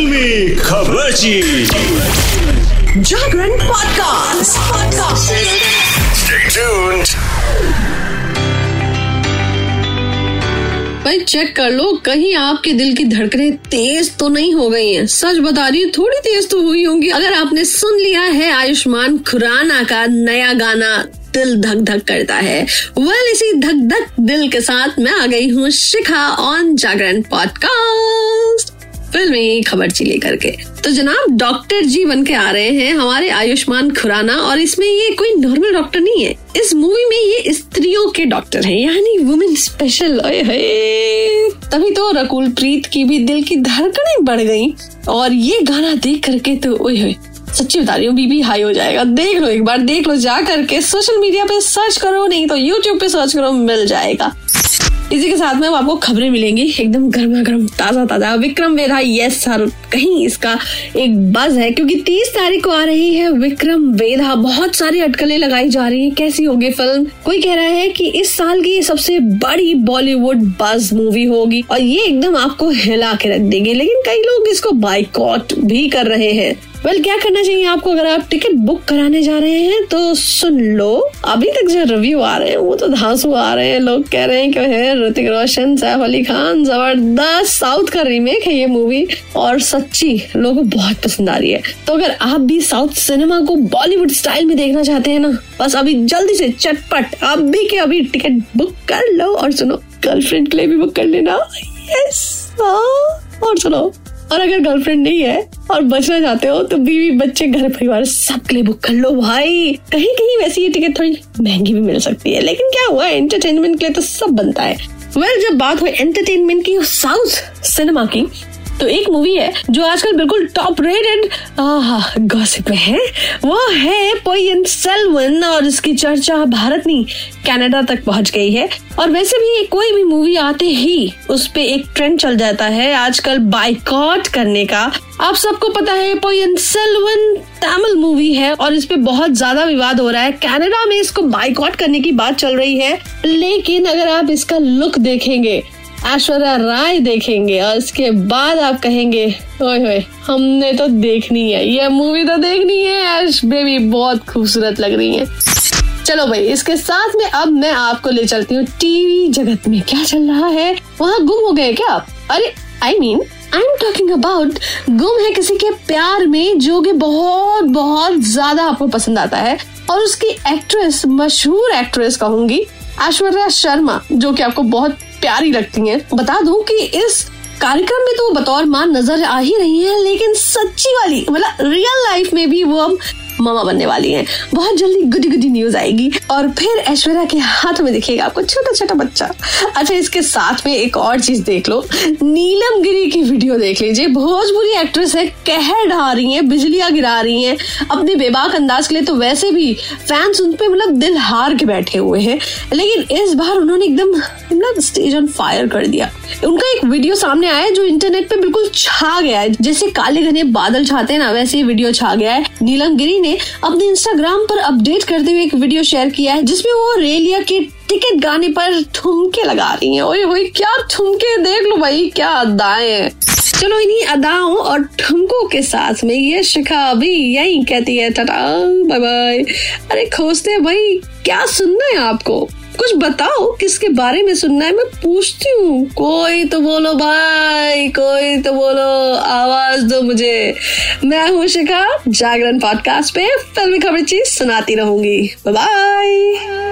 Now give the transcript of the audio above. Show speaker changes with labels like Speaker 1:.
Speaker 1: Filmi Khabar
Speaker 2: Jagran podcast podcast.
Speaker 3: भाई check कर लो कहीं आपके दिल की धड़कनें तेज तो नहीं हो गई हैं। सच बता रही हूँ थोड़ी तेज तो हुई होंगी। अगर आपने सुन लिया है आयुष्मान खुराना का नया गाना दिल धक धक करता है। वेल well, इसी धक धक दिल के साथ मैं आ गई हूँ शिखा ऑन जागरण पॉडकास्ट फिल्मी खबर ची लेकर के तो जनाब, डॉक्टर जी बन के आ रहे हैं हमारे आयुष्मान खुराना और इसमें ये कोई नॉर्मल डॉक्टर नहीं है। इस मूवी में ये स्त्रियों के डॉक्टर हैं, यानी वुमेन स्पेशल तभी तो रकुल प्रीत की भी दिल की धड़कनें बढ़ गई। और ये गाना देख करके तो ओए होए, सच्ची बता रही हूँ, बीबी हाई हो जाएगा। देख लो एक बार, देख लो, जा करके सोशल मीडिया पे सर्च करो, नहीं तो यूट्यूब पे सर्च करो, मिल जाएगा। इसी के साथ में आपको खबरें मिलेंगी। एकदम गर्मा गर्म ताज़ा ताज़ा विक्रम वेधा यस सर कहीं इसका एक बज है, क्योंकि तीस तारीख को आ रही है विक्रम वेधा बहुत सारी अटकलें लगाई जा रही है। कैसी होगी फ़िल्म? कोई कह रहा है कि इस साल की सबसे बड़ी बॉलीवुड बज मूवी होगी, और ये एकदम आपको हिला के रख देगी। लेकिन कई लोग इसको बाइकॉट भी कर रहे हैं। वेल क्या करना चाहिए आपको? अगर आप टिकट बुक कराने जा रहे हैं तो सुन लो। अभी तक जो रिव्यू आ रहे हैं, वो तो धांसू आ रहे हैं। लोग कह रहे हैं कि है ऋतिक रोशन, सैफ अली खान, ज़बरदस्त साउथ का रीमेक है ये मूवी और सच्ची लोगों को बहुत पसंद आ रही है। तो अगर आप भी साउथ सिनेमा को बॉलीवुड स्टाइल में देखना चाहते हैं ना, बस अभी जल्दी से चटपट अभी के अभी टिकट बुक कर लो, और सुनो गर्लफ्रेंड के लिए भी बुक कर लेना। यस और सुनो। और अगर गर्लफ्रेंड नहीं है और बचना चाहते हो तो बीवी बच्चे घर परिवार सबके लिए बुक कर लो भाई। कहीं कहीं वैसी ये टिकट थोड़ी महँगी भी मिल सकती है लेकिन क्या हुआ एंटरटेनमेंट के लिए तो सब बनता है। वेल well, जब बात हुई एंटरटेनमेंट की साउथ सिनेमा की तो एक मूवी है, जो आजकल बिल्कुल टॉप रेटेड गॉसिप में है। वो है पोयन सेल्वन और इसकी चर्चा भारत नहीं कनाडा तक पहुँच गई है। और वैसे भी कोई भी मूवी आते ही उस पे एक ट्रेंड चल जाता है आजकल बाइकआउट करने का। आप सबको पता है पोयन सेल्वन तमिल मूवी है और इस पे बहुत ज़्यादा विवाद हो रहा है। कनाडा में इसको बाइकआउट करने की बात चल रही है। लेकिन अगर आप इसका लुक देखेंगे ऐश्वर्या राय देखेंगे और इसके बाद आप कहेंगे, ओए होए, हमने तो देखनी है। ये मूवी तो देखनी है, ऐश बेबी बहुत खूबसूरत लग रही है। चलो भाई, इसके साथ में अब मैं आपको ले चलती हूँ टीवी जगत में। क्या चल रहा है? वहाँ गुम हो गए क्या? अरे I mean I am talking about गुम है किसी के प्यार में, जो कि बहुत बहुत ज़्यादा आपको पसंद आता है। और उसकी एक्ट्रेस मशहूर एक्ट्रेस कहूँगी, ऐश्वर्या शर्मा, जो कि आपको बहुत प्यारी लगती हैं। बता दूँ कि इस कार्यक्रम में तो बतौर माँ नज़र आ ही रही हैं, लेकिन सच्ची वाली मतलब रियल लाइफ में भी वो अब मामा बनने वाली हैं। बहुत जल्दी गुडी गुडी न्यूज़ आएगी और फिर ऐश्वर्या के हाथ में दिखेगा आपको छोटा छोटा बच्चा। अच्छा इसके साथ में एक और चीज़ देख लो। नीलम गिरी की वीडियो देख लीजिए। भोजपुरी एक्ट्रेस है, कहर ढा रही है, बिजलियाँ गिरा रही है। अपने बेबाक अंदाज के लिए तो वैसे भी फैंस उन पे मतलब दिल हार के बैठे हुए हैं। लेकिन इस बार उन्होंने एकदम मतलब स्टेज ऑन फायर कर दिया। उनका एक वीडियो सामने आया जो इंटरनेट पे बिल्कुल छा गया है। जैसे काले घने बादल छाते हैं ना, वैसे ही वीडियो छा गया है। नीलम गिरी ने अपने इंस्टाग्राम पर अपडेट करते हुए एक वीडियो शेयर किया है, जिसमें वो रेलिया के टिकट गाने पर ठुमके लगा रही हैं। ओए ओए क्या ठुमके देख लो भाई, क्या अदाएँ चलो इन्हीं अदाओं और ठुमकों के साथ में ये शिखा अभी यही कहती है टाटा बाय बाय अरे खोजते भाई, क्या सुनना है आपको? कुछ बताओ, किसके बारे में सुनना है? मैं पूछती हूँ। कोई तो बोलो भाई, कोई तो बोलो, आवाज़ दो मुझे। मैं हूँ शिखा, जागरण पॉडकास्ट पे फिल्मी खबर चीज़ सुनाती रहूँगी। बाय